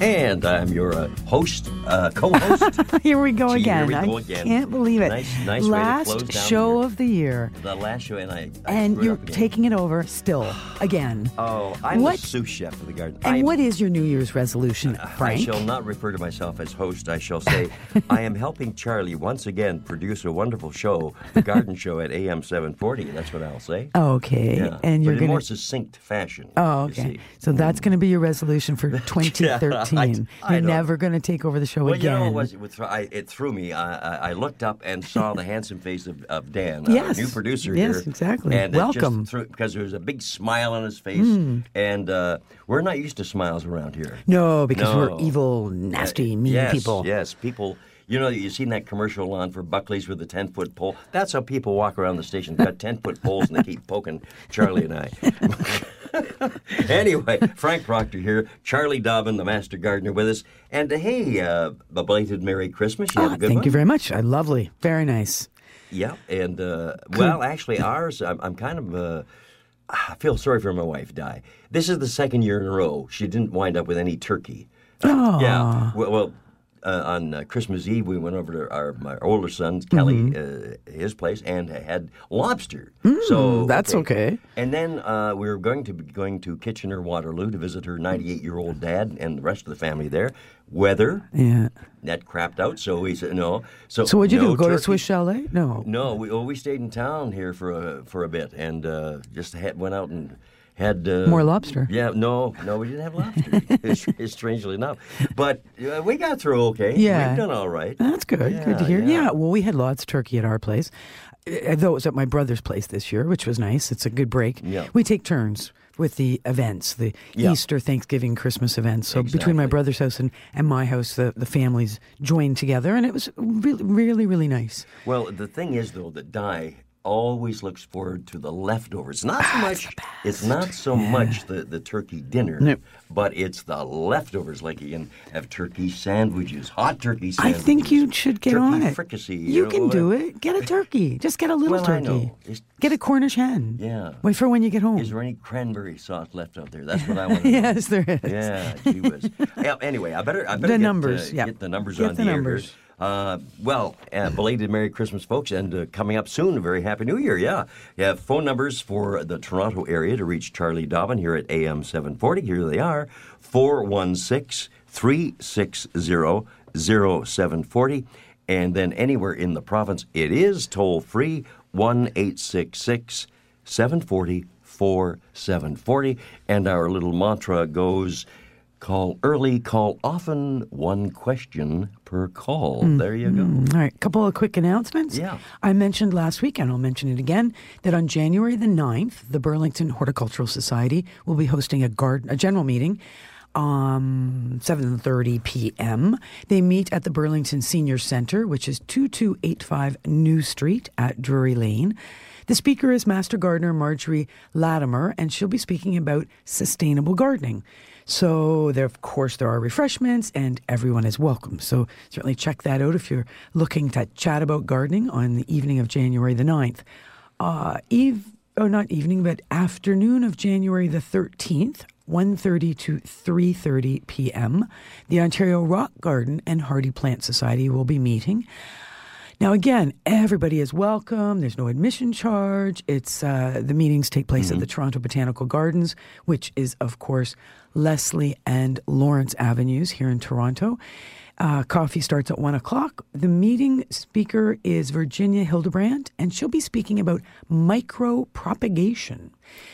And I'm your uh, host, uh, co-host. Here we go Gee, again. here we go I again. can't believe it. Nice- nice way to Last close down show of the year, the last show, and I, I and you're taking it over still again. Oh, I'm What- the sous chef of the garden. and I'm- what is your New Year's resolution, I Frank? shall not refer to myself as host. I shall say I am helping Charlie once again produce a wonderful show, the Garden Show at AM 740. That's what I'll say. okay, Yeah, and you're but in going more succinct fashion. Oh, okay. So that's going to be your resolution for 2013. I you're know. never going to take over the show Well, again. you know, what was, it, was- I, it threw me. I, I, I looked up and saw the handsome face of, of Dan, Yes. new producer Yes, here. exactly. And Welcome. Threw- because there was a big smile on his face, and uh, we're not used to smiles around here. no, because No. we're evil, nasty, Uh, mean yes, people. Yes, people. You know, you've seen that commercial on for Buckley's with the 10 foot pole. That's how people walk around the station. They've got 10 foot poles and they keep poking Charlie and I. anyway, Frank Proctor here, Charlie Dobbin, the master gardener, with us. And uh, hey, uh, a belated Merry Christmas. You good thank one? you very much. Uh, lovely. Very nice. Yeah, and uh, well, actually, ours. I'm, I'm kind of. Uh, I feel sorry for my wife, Di. This is the second year in a row she didn't wind up with any turkey. Uh, yeah. Well, well uh, on uh, Christmas Eve, we went over to our my older son's Kelly, uh, his place, and had lobster. so that's okay. And then uh, we were going to be going to Kitchener Waterloo to visit her 98 year old dad and the rest of the family there. Weather Yeah. that crapped out, so we said no. So So what'd you no do? Go to. Swiss Chalet? No. No, we well, we stayed in town here for a for a bit and uh, just had, went out and had uh, More lobster. Yeah, no, no, we didn't have lobster. strangely enough, but uh, we got through okay. Yeah. we've done all right. That's good. good to Yeah, hear. yeah. Yeah. Well, we had lots of turkey at our place. Uh, Though it was at my brother's place this year, which was nice. It's a good break. Yeah. We take turns with the events, the Yeah. Easter, Thanksgiving, Christmas events. So between my brother's house and, and my house, the, the families joined together, and it was really, really, really nice. Well, the thing is though that Di always looks forward to the leftovers. Not so much. It's not so much the, the turkey dinner, No. but it's the leftovers. Like you can have turkey sandwiches, hot turkey sandwiches. I think you should get on it. Fricassee. You know, can do whatever. it. Get a turkey. Just get a little Well, turkey. know. It's- Get a Cornish hen. Yeah. Wait for when you get home. Is there any cranberry sauce left out there? That's what I want to know. yes, there is. Yeah, gee whiz. yeah, anyway, I better, I better The get, numbers, uh, yeah. get the numbers Get on the the, numbers. air. Uh, well, uh, belated Merry Christmas, folks, and uh, coming up soon, a very Happy New Year. Yeah, you have phone numbers for the Toronto area to reach Charlie Dobbin here at AM 740. Here they are 416 360 0740. And then anywhere in the province, it is toll free 1 866 740 4740. And our little mantra goes call early, call often, one question per call. There you go. All right, couple of quick announcements. Yeah. I mentioned last week, and I'll mention it again, that on January the 9th, the Burlington Horticultural Society will be hosting a garden, a general meeting, um, 7.30 p.m. They meet at the Burlington Senior Center, which is 2285 New Street at Drury Lane. The speaker is Master Gardener Marjorie Latimer, and she'll be speaking about sustainable gardening. So, there, of course, there are refreshments, and everyone is welcome. So, certainly check that out if you're looking to chat about gardening on the evening of January the 9th. Uh, eve, oh, not evening, but afternoon of January the 13th, 1.30 to 3.30 p.m., the Ontario Rock Garden and Hardy Plant Society will be meeting. Now, again, everybody is welcome. There's no admission charge. It's uh, the meetings take place at the Toronto Botanical Gardens, which is, of course, Leslie and Lawrence Avenues here in Toronto. Uh, coffee starts at one o'clock. The meeting speaker is Virginia Hildebrandt, and she'll be speaking about micropropagation.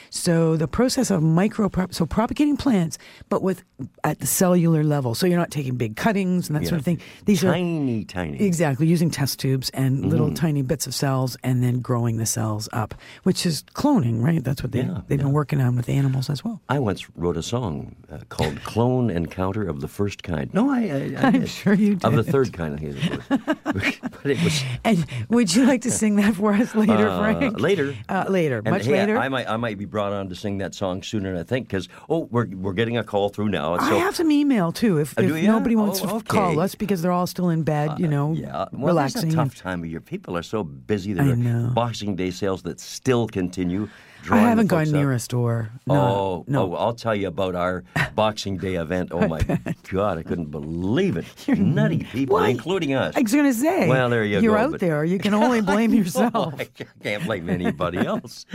So the process of micro so propagating plants, but with at the cellular level. So you're not taking big cuttings and that sort of thing. These tiny, are tiny. tiny. Exactly, using test tubes and mm-hmm. little tiny bits of cells, and then growing the cells up, which is cloning, right? That's what they yeah, they've yeah. been working on with animals as well. I once wrote a song uh, called "Clone Encounter of the First Kind." No, I, I, I am sure you did. Of the third kind, I think it was. but it was. And would you like to sing that for us later, uh, Frank? Later. Uh, later, and much hey, later. I might I might be brought on to sing that song sooner than I think because oh we're we're getting a call through now. So, I have some email too. If, oh, if nobody wants oh, to okay. call us because they're all still in bed, you know, uh, yeah. well, relaxing. It's a tough time of year. People are so busy. There I are. Boxing Day sales that still continue. I haven't gone up. near a store. No, oh, no. oh, I'll tell you about our Boxing Day event. Oh my God, I couldn't believe it. You're Nutty people, including us. I was going to say. Well, there you You're go, out but- there. You can only blame yourself. Oh, I can't blame anybody else.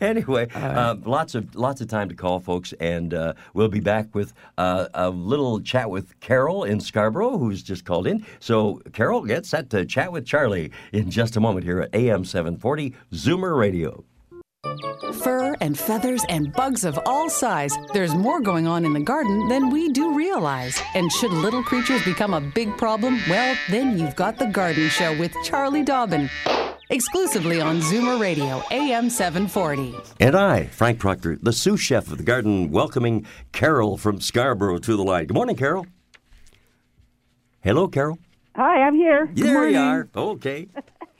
anyway, uh, lots of lots of time to call, folks, and uh, we'll be back with uh, a little chat with Carol in Scarborough, who's just called in. So, Carol, get set to chat with Charlie in just a moment here at AM 740 Zoomer Radio. Fur and feathers and bugs of all size. There's more going on in the garden than we do realize. And should little creatures become a big problem, well, then you've got The Garden Show with Charlie Dobbin. Exclusively on Zoomer Radio, AM 740. And I, Frank Proctor, the sous chef of the garden, welcoming Carol from Scarborough to the line. Good morning, Carol. Hello, Carol. Hi, I'm here. there morning. you are. Okay.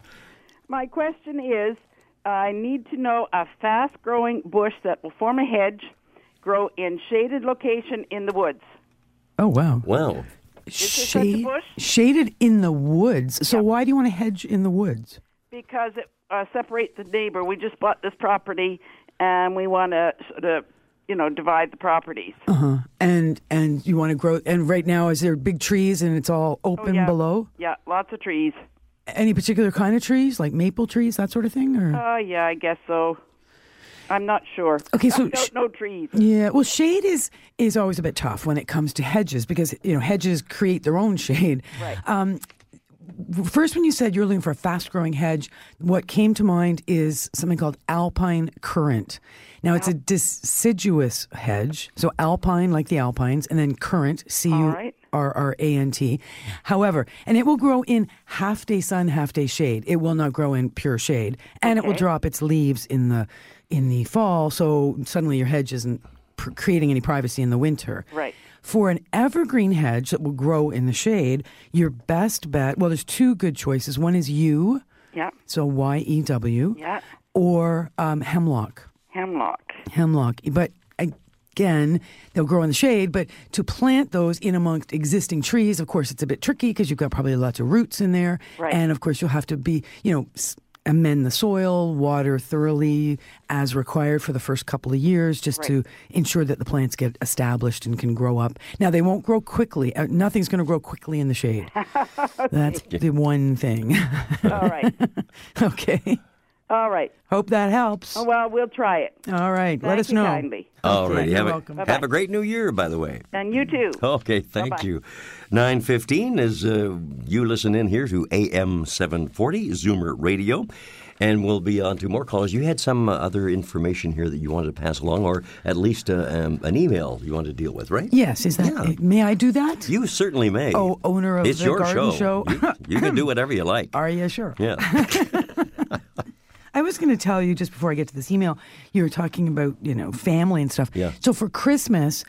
My question is I need to know a fast growing bush that will form a hedge, grow in shaded location in the woods. Oh, wow. Well, this such a Shade- shaded in the woods. So, Yeah. why do you want to hedge in the woods? Because it uh, separates the neighbor. We just bought this property and we want to sort of, you know, divide the properties. Uh-huh. And and you want to grow. And right now, is there big trees and it's all open Oh, yeah. below? Yeah, lots of trees. Any particular kind of trees, like maple trees, that sort of thing, or? Oh, yeah, I guess so. I'm not sure. Okay, so I sh- don't trees. Yeah, well, shade is is always a bit tough when it comes to hedges because you know hedges create their own shade. Right. Um, first, when you said you're looking for a fast growing hedge, what came to mind is something called alpine currant. Now, it's a deciduous hedge, so alpine like the alpines, and then currant, C All U right. R R A N T. However, and it will grow in half day sun, half day shade. It will not grow in pure shade, and it will drop its leaves in the in the fall. So suddenly your hedge isn't pr- creating any privacy in the winter. Right. For an evergreen hedge that will grow in the shade, your best bet. Well, there's two good choices. One is yew, Yeah, so Y E W, yeah. or um, hemlock Hemlock. hemlock. But again, they'll grow in the shade. But to plant those in amongst existing trees, of course, it's a bit tricky because you've got probably lots of roots in there. Right. And of course, you'll have to be, you know, amend the soil, water thoroughly as required for the first couple of years just to ensure that the plants get established and can grow up. Now, they won't grow quickly. Uh, nothing's going to grow quickly in the shade. That's the one thing. All right. okay. All right. Hope that helps. Oh, well, we'll try it. All right. Let us you know. kindly. all right. you're Have, welcome. a, have a great new year, by the way. And you too. Okay, thank Bye-bye. you. 915 is uh, you listen in here to AM 740 Zoomer Radio. And we'll be on to more calls. You had some uh, other information here that you wanted to pass along, or at least uh, um, an email you wanted to deal with, right? Yes, is that? Yeah. May I do that? You certainly may. Oh, owner of it's the your garden show. show. You, you can do whatever you like. Are you sure? Yeah. I was going to tell you just before I get to this email, you were talking about, you know, family and stuff. Yeah. So for Christmas,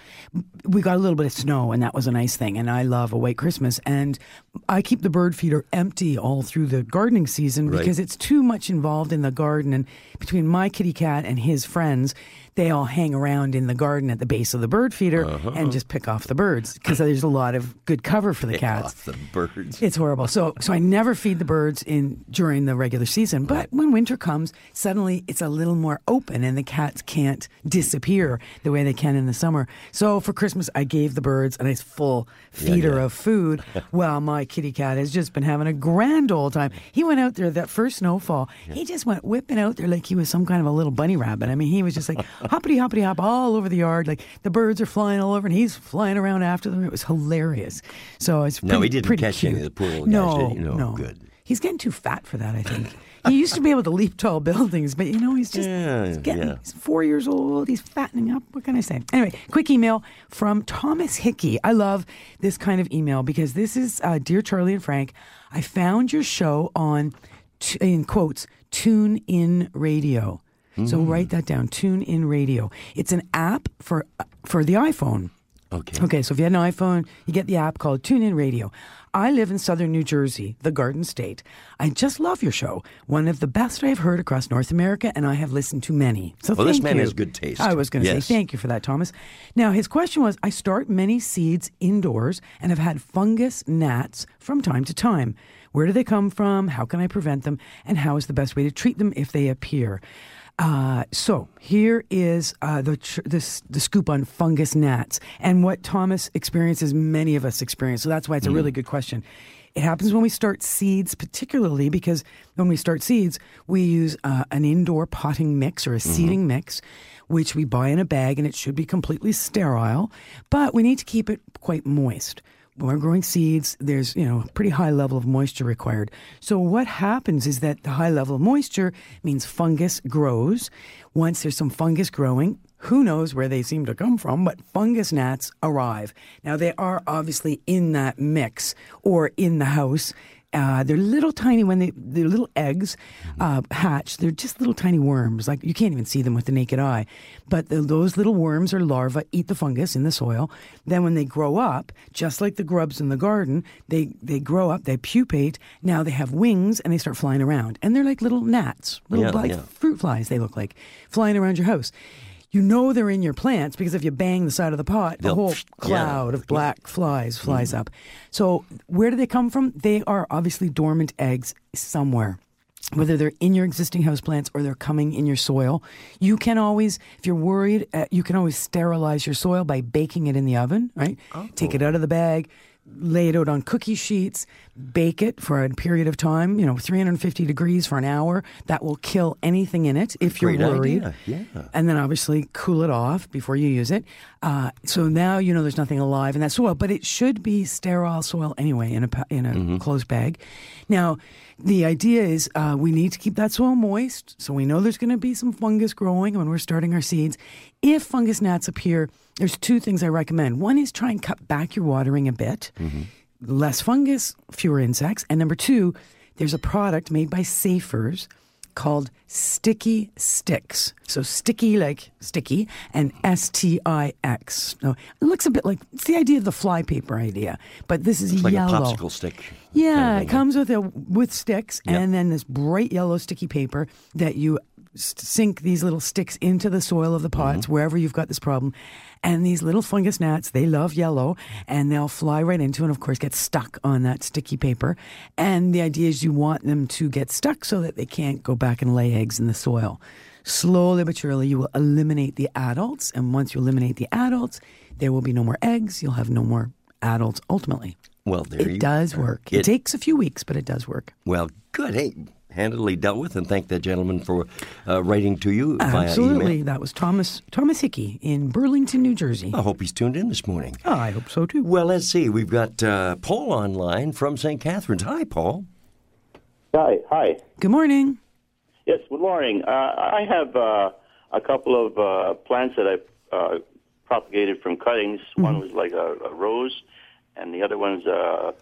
we got a little bit of snow, and that was a nice thing. And I love a white Christmas. And I keep the bird feeder empty all through the gardening season Right. because it's too much involved in the garden. And between my kitty cat and his friends, they all hang around in the garden at the base of the bird feeder Uh-huh. and just pick off the birds because there's a lot of good cover for the cats. Off the birds. It's horrible. So so I never feed the birds in during the regular season. But when winter comes, suddenly it's a little more open and the cats can't disappear the way they can in the summer. So for Christmas I gave the birds a nice full feeder yeah. of food. well, my kitty cat has just been having a grand old time. He went out there that first snowfall. He just went whipping out there like he was some kind of a little bunny rabbit. I mean, he was just like, hoppity hoppity hop all over the yard. Like the birds are flying all over, and he's flying around after them. It was hilarious. So it's No, he didn't catch cute. any of the poor little guys, no? No, no, good. He's getting too fat for that. I think he used to be able to leap tall buildings, but you know he's just Yeah, he's getting. yeah. He's four years old. He's fattening up. What can I say? Anyway, quick email from Thomas Hickey. I love this kind of email because this is uh, dear Charlie and Frank. I found your show on t- in quotes Tune In Radio. So Mm. write that down. TuneIn Radio. It's an app for for the iPhone. Okay. Okay, so if you had an iPhone, you get the app called TuneIn Radio. I live in southern New Jersey, the Garden State. I just love your show. One of the best I've heard across North America, and I have listened to many. So Well, this man you. has good taste. I was going to Yes. say thank you for that, Thomas. Now, his question was I start many seeds indoors and have had fungus gnats from time to time. Where do they come from? How can I prevent them? And how is the best way to treat them if they appear? Uh, so here is uh, the, tr- this, the scoop on fungus gnats and what Thomas experiences, many of us experience. So that's why it's a really good question. It happens when we start seeds, particularly because when we start seeds, we use uh, an indoor potting mix or a seeding mix, which we buy in a bag and it should be completely sterile, but we need to keep it quite moist when we're growing seeds, there's you know pretty high level of moisture required. So what happens is that the high level of moisture means fungus grows. Once there's some fungus growing, who knows where they seem to come from, but fungus gnats arrive. Now they are obviously in that mix or in the house. Uh, they're little tiny when they they're little eggs uh, hatch. They're just little tiny worms. Like you can't even see them with the naked eye, but the, those little worms or larvae eat the fungus in the soil. Then when they grow up, just like the grubs in the garden, they they grow up. They pupate. Now they have wings and they start flying around, and they're like little gnats, little Yeah, like yeah. fruit flies. They look like flying around your house. You know they're in your plants because if you bang the side of the pot, They'll- whole yeah. cloud of black flies flies up. So where do they come from? They are obviously dormant eggs somewhere. Whether they're in your existing houseplants or they're coming in your soil, you can always, if you're worried, uh, you can always sterilize your soil by baking it in the oven. Right? Take it out of the bag, lay it out on cookie sheets, bake it for a period of time. You know, 350 degrees for an hour. That will kill anything in it if you're Great worried idea, yeah. and then obviously cool it off before you use it. Uh, so now you know there's nothing alive in that soil, but it should be sterile soil anyway in a in a Mm-hmm. closed bag. Now, the idea is uh, we need to keep that soil moist, so we know there's going to be some fungus growing when we're starting our seeds. If fungus gnats appear, there's two things I recommend. One is try and cut back your watering a bit. Mm-hmm. Less fungus, fewer insects. And number two, there's a product made by Safers called Sticky Stix. So sticky like sticky and S T I X. No, it looks a bit like it's the idea of the flypaper idea, but this is It's like yellow. a popsicle stick. Yeah, kind of it comes with a with sticks Yep. and then this bright yellow sticky paper that you sink these little sticks into the soil of the pots Mm-hmm. wherever you've got this problem. And these little fungus gnats, they love yellow and they'll fly right into it and of course get stuck on that sticky paper. And the idea is you want them to get stuck so that they can't go back and lay eggs in the soil. Slowly but surely you will eliminate the adults and once you eliminate the adults, there will be no more eggs, you'll have no more adults ultimately. Well, there you It does work. It, It- takes a few weeks, but it does work. Well, good. Hey, handily dealt with, and thank that gentleman for uh, writing to you via Absolutely. email. That was Thomas Thomas Hickey in Burlington, New Jersey. I hope he's tuned in this morning. Oh, I hope so too. Well, let's see. We've got uh, Paul online from St. Catharines. Hi, Paul. Hi, hi. Good morning. Yes, good morning. Uh, I have uh, a couple of uh, plants that I uh, propagated from cuttings. One was like a, a rose, and the other one's a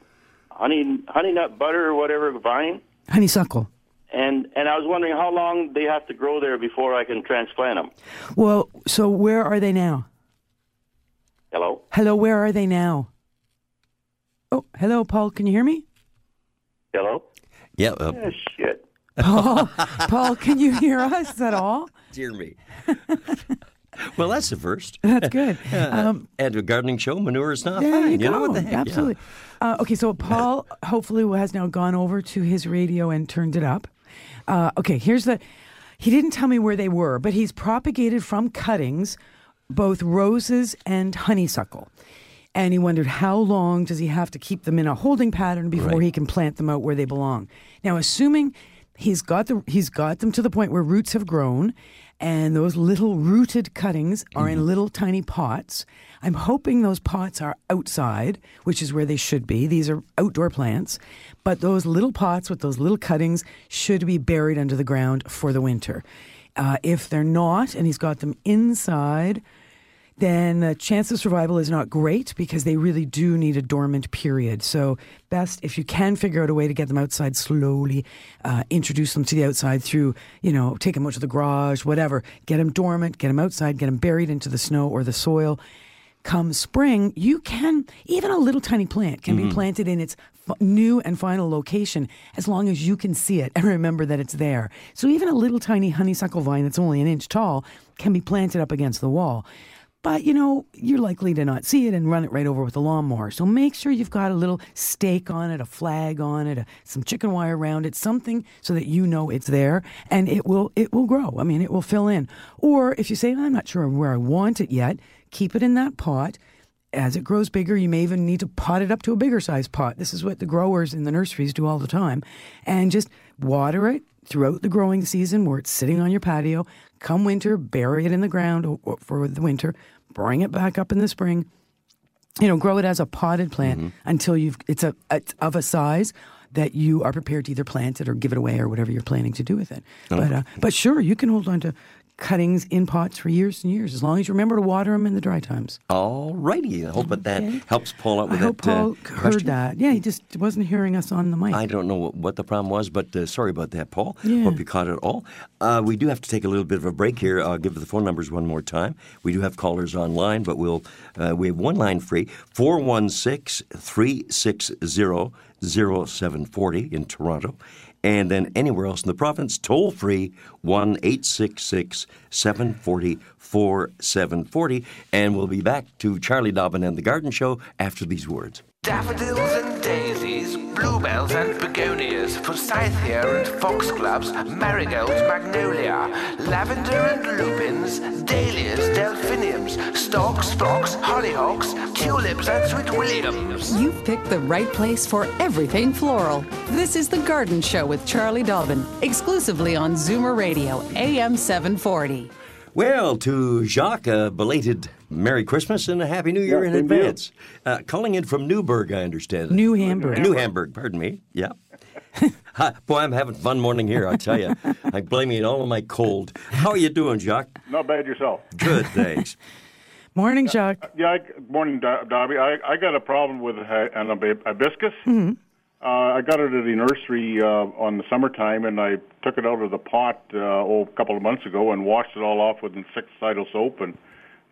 honey honey nut butter or whatever vine. Honeysuckle. And and I was wondering how long they have to grow there before I can transplant them. Well, so where are they now? Hello. Hello, where are they now? Oh, hello, Paul. Can you hear me? Hello. Yeah, uh, Oh, shit. Paul, Paul, can you hear us at all? dear me. well, that's the first. That's good. Um, And a gardening show, manure is not there fine. you, know go. what the heck? yeah. Absolutely. Uh, okay, so Paul hopefully has now gone over to his radio and turned it up. Uh, okay, here's the. He didn't tell me where they were, but he's propagated from cuttings both roses and honeysuckle. And he wondered how long does he have to keep them in a holding pattern before Right. he can plant them out where they belong. Now, assuming he's got the he's got them to the point where roots have grown and those little rooted cuttings are in little tiny pots. I'm hoping those pots are outside, which is where they should be. These are outdoor plants, but those little pots with those little cuttings should be buried under the ground for the winter. Uh, if they're not, and he's got them inside, then the chance of survival is not great because they really do need a dormant period. So, best if you can figure out a way to get them outside slowly, uh, introduce them to the outside through, you know, take them out to the garage, whatever. Get them dormant, get them outside, get them buried into the snow or the soil. Come spring, you can, even a little tiny plant can be planted in its f- new and final location as long as you can see it and remember that it's there. So, even a little tiny honeysuckle vine that's only an inch tall can be planted up against the wall but you know you're likely to not see it and run it right over with a lawnmower. So make sure you've got a little stake on it, a flag on it, a, some chicken wire around it, something so that you know it's there, and it will it will grow. I mean, it will fill in. Or if you say I'm not sure where I want it yet, keep it in that pot. As it grows bigger, you may even need to pot it up to a bigger size pot. This is what the growers in the nurseries do all the time, and just water it throughout the growing season where it's sitting on your patio. Come winter, bury it in the ground for the winter, bring it back up in the spring. You know, grow it as a potted plant until you've it's a it's of a size that you are prepared to either plant it or give it away or whatever you're planning to do with it. But uh, but sure, you can hold on to cuttings in pots for years and years as long as you remember to water them in the dry times. All righty. I hope that, that Okay. helps Paul out I with hope that. uh, Paul heard question. that. Yeah, he just wasn't hearing us on the mic. I don't know what, what the problem was, but uh, sorry about that, Paul. Yeah. Hope you caught it all. Uh, we do have to take a little bit of a break here. I'll give the phone numbers one more time. We do have callers online, but we'll uh, we have one line free 416 360 0740 in Toronto. And then anywhere else in the province, toll free 1 866 740 4740. And we'll be back to Charlie Dobbin and the Garden Show after these words. Daffodils and bluebells and begonias, forsythia and foxgloves, marigolds, magnolia, lavender and lupins, dahlias, delphiniums, stocks, phlox, hollyhocks, tulips and sweet williams. You've picked the right place for everything floral. This is The Garden Show with Charlie Dobbin, exclusively on Zoomer Radio, AM 740. Well, to Jacques, a belated Merry Christmas and a Happy New Year Yeah, in same to advance. Uh, calling in from Newburgh, I understand. New Hamburg. New Hamburg, pardon me. Yeah. Ha, Boy, I'm having fun morning here, I tell you. I'm blaming it all on my cold. How are you doing, Jacques? Not bad yourself. Good, thanks. Morning, Jacques. Yeah, I, morning, Do- Dobby. I, I got a problem with a- an hib- hibiscus. Uh, I got it at the nursery uh, on the summertime, and I took it out of the pot uh, oh, a couple of months ago and washed it all off with insecticidal soap and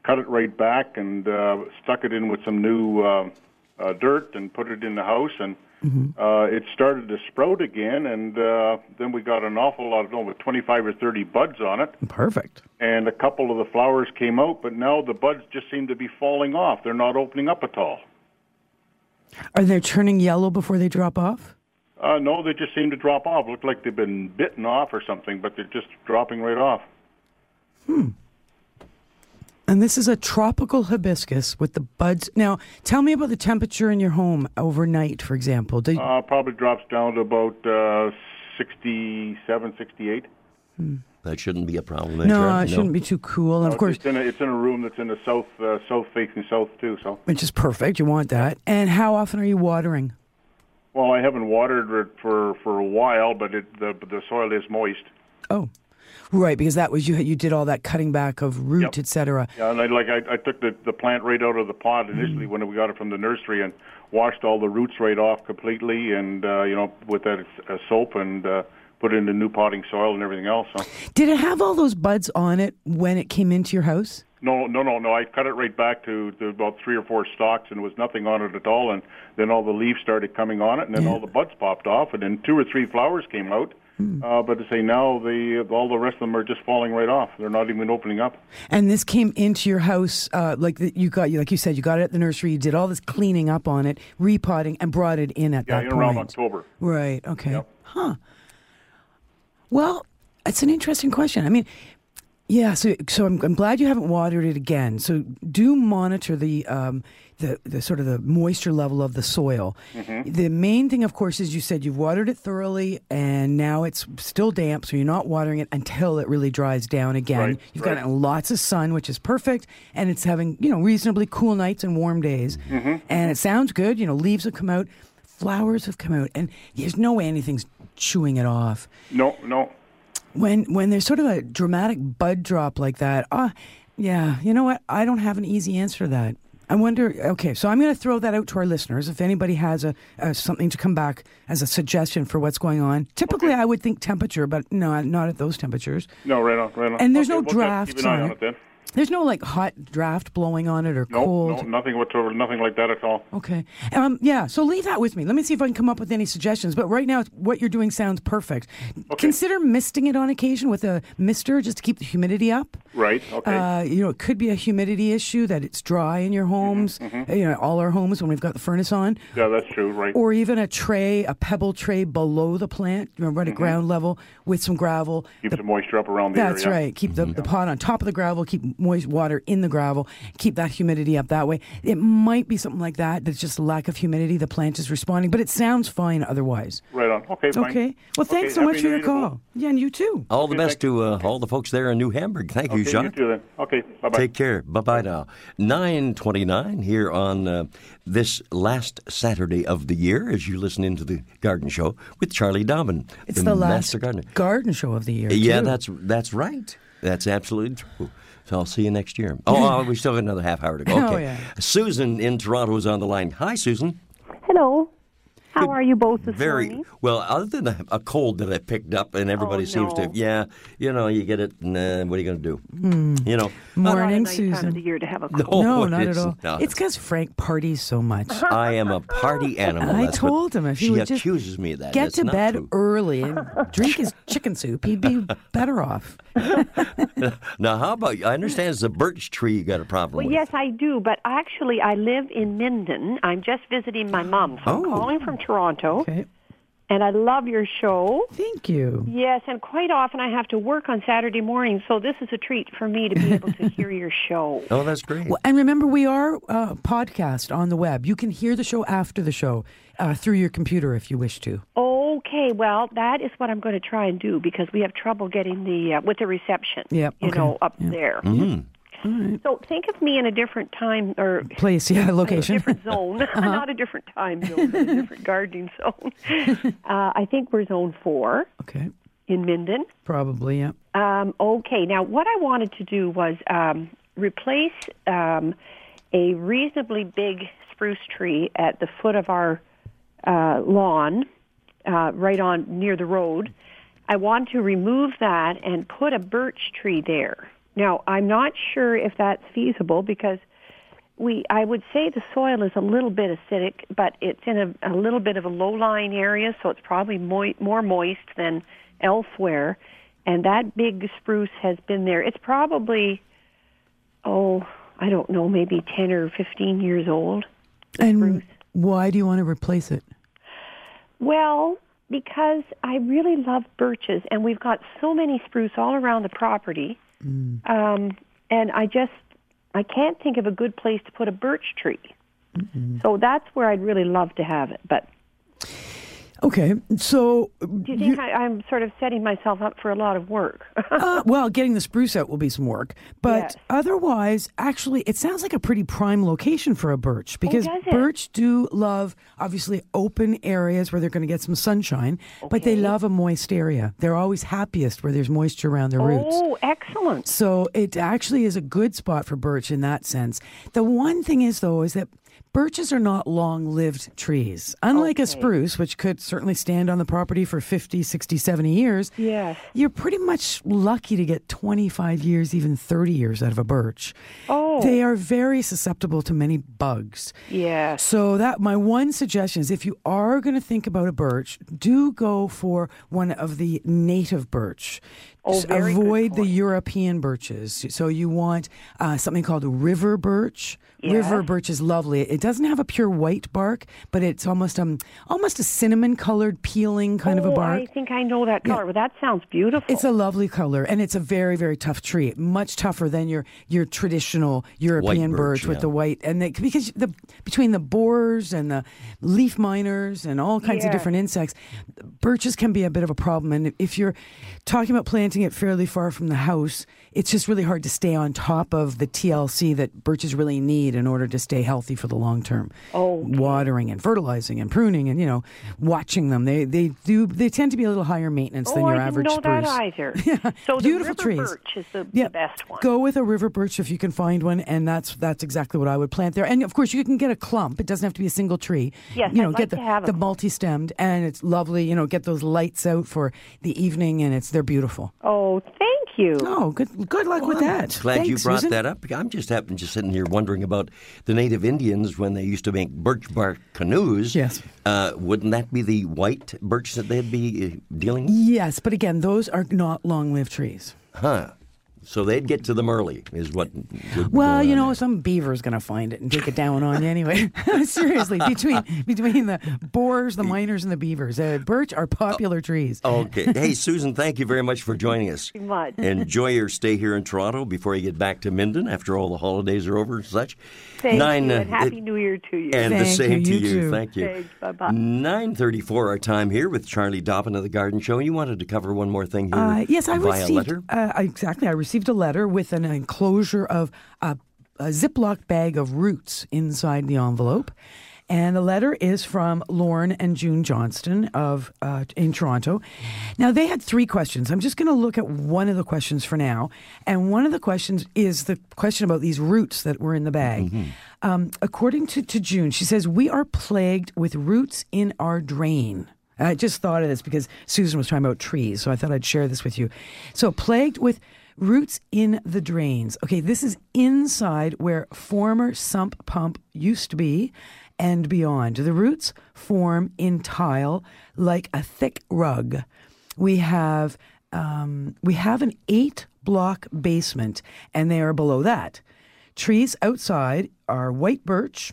cut it right back and uh, stuck it in with some new uh, uh, dirt and put it in the house and. Uh, it started to sprout again, and uh, then we got an awful lot of, with 25 or 30 buds on it. Perfect. and a couple of the flowers came out, but now the buds just seem to be falling off. They're not opening up at all. Are they turning yellow before they drop off? Uh, no, they just seem to drop off. Look like they've been bitten off or something, but they're just dropping right off. And this is a tropical hibiscus with the buds. Now, tell me about the temperature in your home overnight, for example. Do, Uh, probably drops down to about uh, 67, 68. That shouldn't be a problem. then, no, Charlie, it shouldn't be too cool. And of course, it's in a, it's in a room that's in the south, uh, south facing south too. So, which is perfect. You want that. And how often are you watering? well, I haven't watered it for for a while, but it, the the soil is moist. Oh, right, because that was you. You did all that cutting back of root, Yep. etc. Yeah, and I like I, I took the the plant right out of the pot initially Mm. when we got it from the nursery and washed all the roots right off completely, and uh, you know with that uh, soap and uh, put it into new potting soil and everything else. So Did it have all those buds on it when it came into your house? no, no, no, no. I cut it right back to, to about three or four stalks, and there was nothing on it at all. And then all the leaves started coming on it, and then Yeah. all the buds popped off, and then two or three flowers came out. Hmm. Uh, but to say now, the all the rest of them are just falling right off. They're not even opening up. And this came into your house, uh, like the, you got, like you said, you got it at the nursery. You did all this cleaning up on it, repotting, and brought it in at Yeah, that in point. around October. Right. Okay. Yep. Huh. Well, it's an interesting question. I mean, yeah. So, so I'm, I'm glad you haven't watered it again. So, do monitor the um, the, the sort of the moisture level of the soil. Mm-hmm. The main thing, of course, is you said you've watered it thoroughly, and now it's still damp, so you're not watering it until it really dries down again. Right, You've right. got lots of sun, which is perfect, and it's having you know reasonably cool nights and warm days, Mm-hmm. and it sounds good. You know, leaves have come out, flowers have come out, and there's no way anything's chewing it off No, no. When when there's sort of a dramatic bud drop like that, ah, yeah, you know what? I don't have an easy answer to that. I wonder. Okay, so I'm going to throw that out to our listeners. If anybody has a, a something to come back as a suggestion for what's going on, typically I would think temperature, but no, not at those temperatures. No, right on, right on. And there's Okay, no we'll drafts Keep an eye on on it. There's no like hot draft blowing on it or No, cold. no, nothing whatsoever, nothing like that at all. Okay. Um, yeah, so leave that with me. Let me see if I can come up with any suggestions. But right now, what you're doing sounds perfect. Consider misting it on occasion with a mister just to keep the humidity up. Right, okay. Uh, you know, it could be a humidity issue that it's dry in your homes, Mm-hmm, you know, all our homes when we've got the furnace on. yeah, that's true, right. Or even a tray, a pebble tray below the plant, you know, right at ground level with some gravel. Keep The- the moisture up around the that's area. That's right. Keep the, the pot on top of the gravel, keep moist water in the gravel, keep that humidity up that way. It might be something like that. That's just a lack of humidity. The plant is responding, but it sounds fine otherwise. Right on. Okay, fine. Okay. Well, thanks Okay, so much for your Year to both. call. Yeah, and you too. All the Okay, best to uh, all the folks there in New Hamburg. Thank you, Okay, Sean. you too then. Okay, bye-bye. Take care. Bye bye now. 929 here on uh, this last Saturday of the year as you listen into the garden show with Charlie Dobbin. It's the, last master gardener. garden show of the year. Yeah, too. that's that's right. That's absolutely true. So I'll see you next year. Oh, uh, we still got another half hour to go. Oh, Okay. yeah. Susan in Toronto is on the line. Hi, Susan. Hello. How are you both this Very morning? well. Other than a, a cold that I picked up, and everybody Oh, seems to, no. yeah, you know, you get it. And, uh, what are you going to do? You know, Not a Morning, nice time of Susan. the year to have a cold. No, Oh, not at all. not. It's because Frank parties so much. I am a party animal. I That's told him if he she would just accuses me of that. Get to bed true. early and drink his chicken soup. He'd be better off. Now, how about you? I understand it's a birch tree you got a problem Well, with. yes, I do, but actually, I live in Minden. I'm just visiting my mom, so I'm Oh. calling from Toronto, Okay. And I love your show. Thank you. Yes, and quite often I have to work on Saturday morning, so this is a treat for me to be able to hear your show. Oh, that's great. Well, and remember, we are uh, podcast on the web. You can hear the show after the show uh, through your computer if you wish to. Okay, well, that is what I'm going to try and do because we have trouble getting the uh, with the reception. Yep, you okay, know, up yeah. there. Mm-hmm. So think of me in a different time or Place, yeah, location. different zone, not a different time zone, but a different gardening zone. uh, I think we're zone four okay, in Minden. probably, yeah. Um, okay, now what I wanted to do was um, replace um, a reasonably big spruce tree at the foot of our uh, lawn, uh, right on near the road. I want to remove that and put a birch tree there. Now, I'm not sure if that's feasible because we I would say the soil is a little bit acidic, but it's in a, a little bit of a low-lying area, so it's probably moi- more moist than elsewhere. And that big spruce has been there. It's probably oh, I don't know, maybe 10 or 15 years old. And spruce. why do you want to replace it? Well, because I really love birches, and we've got so many spruce all around the property. Um, and I just, I can't think of a good place to put a birch tree. So that's where I'd really love to have it. But Okay, so do you think I, I'm sort of setting myself up for a lot of work? Uh, well, getting the spruce out will be some work, but Yes. otherwise, actually, it sounds like a pretty prime location for a birch because does it? birch do love obviously open areas where they're going to get some sunshine, but they love a moist area. They're always happiest where there's moisture around their roots. oh, excellent. So it actually is a good spot for birch in that sense. The one thing is, though, is that birches are not long lived trees. Unlike a spruce, which could certainly stand on the property for 50, 60, 70 years, Yes. you're pretty much lucky to get 25 years, even 30 years out of a birch. Oh. They are very susceptible to many bugs. Yeah. So that my one suggestion is if you are going to think about a birch, do go for one of the native birch. Oh, Just very good avoid the. European birches. So you want uh, something called river birch. River birch is lovely. It doesn't have a pure white bark, but it's almost um almost a cinnamon colored peeling kind of a oh, bark. I think I know that color. Well, that sounds beautiful. It's a lovely color, and it's a very, very tough tree. Much tougher than your your traditional European birch, birch, with yeah. the white, and they, because the between the borers and the leaf miners and all kinds of different insects, birches can be a bit of a problem. And if you're talking about planting it fairly far from the house, it's just really hard to stay on top of the TLC that birches really need in order to stay healthy for the long term. Oh, watering and fertilizing and pruning and you know watching them. They they do they tend to be a little higher maintenance than oh, your I average didn't know spruce. that either. Yeah, So beautiful the river trees. birch is the, Yeah, the best one. Go with a river birch if you can find one, and that's that's exactly what I would plant there. And of course, you can get a clump. It doesn't have to be a single tree. Yes, you know, I'd get like the the multi-stemmed, and it's lovely. You know, get those lights out for the evening, and it's they're beautiful. Oh, thank you. Oh, good good luck with that. Glad you brought Susan. that up. I'm just happened just sitting here wondering about the native Indians when they used to make birch bark canoes. Yes. Uh, wouldn't that be the white birch that they'd be uh, dealing with? Yes, but again, those are not long-lived trees. Huh. So they'd get to them early, is what. would Well, you know, there. some beaver's going to find it and take it down on you anyway. Seriously, between between the borers, the miners, and the beavers, uh, birch are popular trees. Okay. Hey, Susan, thank you very much for joining us. Very much. Enjoy your stay here in Toronto before you get back to Minden after all the holidays are over and such. Thank Nine, you, uh, and Happy it- New Year to you. And the same you, to you you. too. Thank you. Bye-bye. 934 our time here with Charlie Dobbin of the Garden Show. You wanted to cover one more thing here Uh, yes, I via received letter? Uh, exactly. I received a letter with an enclosure of a, a Ziploc bag of roots inside the envelope. And the letter is from Lauren and June Johnston of uh, in Toronto. Now they had three questions. I'm just going to look at one of the questions for now, and one of the questions is the question about these roots that were in the bag. Um, according to, to June, she says we are plagued with roots in our drain. I just thought of this because Susan was talking about trees, so I thought I'd share this with you. So, plagued with roots in the drains. Okay, this is inside where former sump pump used to be and beyond. The roots form in tile like a thick rug. We have um, we have an eight block basement, and they are below that. Trees outside are white birch,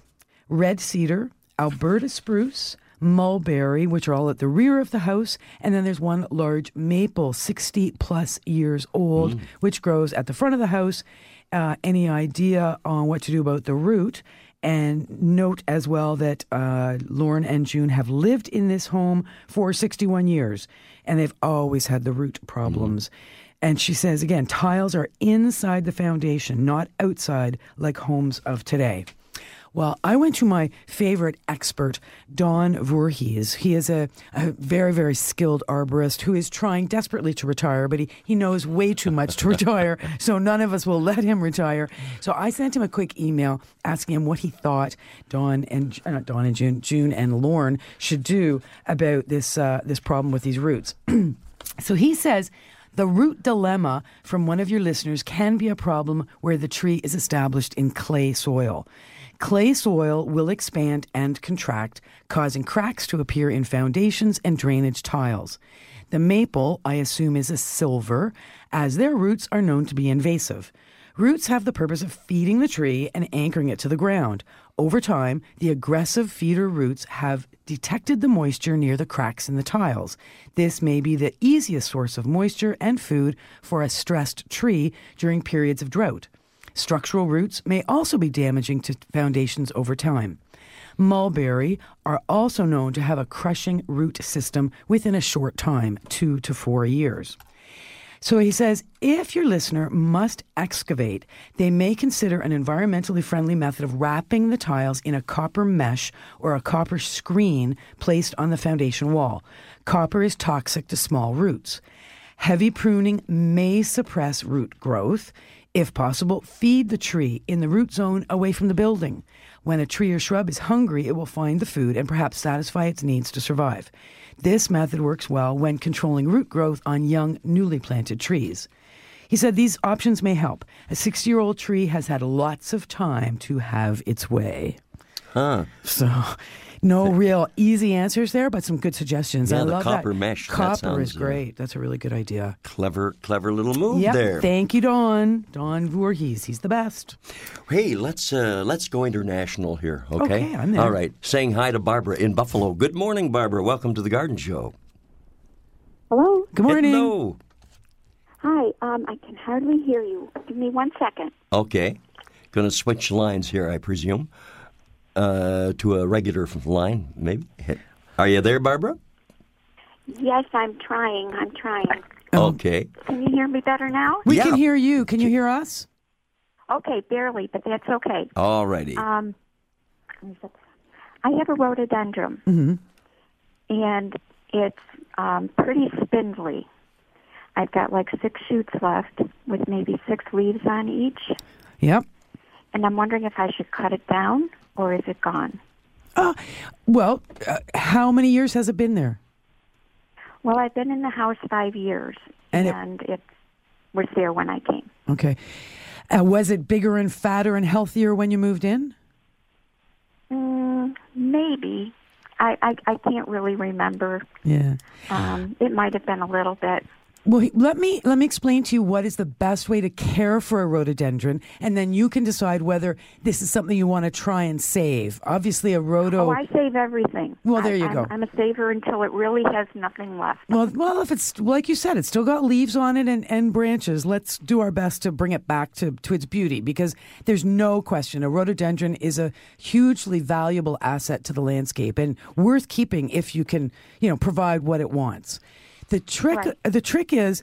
red cedar, Alberta spruce, mulberry, which are all at the rear of the house, and then there's one large maple, 60 plus years old, which grows at the front of the house. Uh, any idea on what to do about the root? And note as well that uh, Lauren and June have lived in this home for 61 years, and they've always had the root problems. And she says again, tiles are inside the foundation, not outside like homes of today. Well, I went to my favorite expert, Don Voorhees. He is a, a very, very skilled arborist who is trying desperately to retire, but he, he knows way too much to retire, so none of us will let him retire. So I sent him a quick email asking him what he thought Don and uh, not Don and June, June and Lauren should do about this uh, this problem with these roots. So he says the root dilemma from one of your listeners can be a problem where the tree is established in clay soil. Clay soil will expand and contract, causing cracks to appear in foundations and drainage tiles. The maple, I assume, is a silver, as their roots are known to be invasive. Roots have the purpose of feeding the tree and anchoring it to the ground. Over time, the aggressive feeder roots have detected the moisture near the cracks in the tiles. This may be the easiest source of moisture and food for a stressed tree during periods of drought. Structural roots may also be damaging to foundations over time. Mulberry are also known to have a crushing root system within a short time, two to four years. So he says if your listener must excavate, they may consider an environmentally friendly method of wrapping the tiles in a copper mesh or a copper screen placed on the foundation wall. Copper is toxic to small roots. Heavy pruning may suppress root growth. If possible, feed the tree in the root zone away from the building. When a tree or shrub is hungry, it will find the food and perhaps satisfy its needs to survive. This method works well when controlling root growth on young, newly planted trees. He said these options may help. A 60 year old tree has had lots of time to have its way. Huh. So, no real easy answers there, but some good suggestions. Yeah, I the love copper that. mesh, that Copper is sounds, uh, great. That's a really good idea. Clever, clever little move Yep. there. Thank you, Don. Don Voorhees. He's the best. Hey, let's uh, let's go international here, okay? Okay, I'm there. All right. Saying hi to Barbara in Buffalo. Good morning, Barbara. Welcome to the Garden Show. Hello. Good morning. Hello. Hi. Um, I can hardly hear you. Give me one second. Okay. Going to switch lines here, I presume, uh, to a regular line, maybe. Are you there, Barbara? Yes, I'm trying. I'm trying. Okay. Can you hear me better now? We Yeah. can hear you. Can you hear us? Okay, barely, but that's okay. All righty. Um, I have a rhododendron, Mm-hmm. and it's um, pretty spindly. I've got like six shoots left with maybe six leaves on each, Yep. and I'm wondering if I should cut it down or is it gone? Well, uh, how many years has it been there? Well, I've been in the house five years, And it- and it was there when I came. Okay. Uh, was it bigger and fatter and healthier when you moved in? Mm, maybe. I, I I can't really remember. Yeah. Um, it might have been a little bit. Well, let me let me explain to you what is the best way to care for a rhododendron, and then you can decide whether this is something you want to try and save. Obviously, a rhodo. Oh, I save everything. Well, there I- you I'm, go. I'm a saver until it really has nothing left. Well, well, if it's like you said, it's still got leaves on it and, and branches. Let's do our best to bring it back to, to its beauty because there's no question a rhododendron is a hugely valuable asset to the landscape and worth keeping if you can, you know, provide what it wants. The trick, Right. the trick is.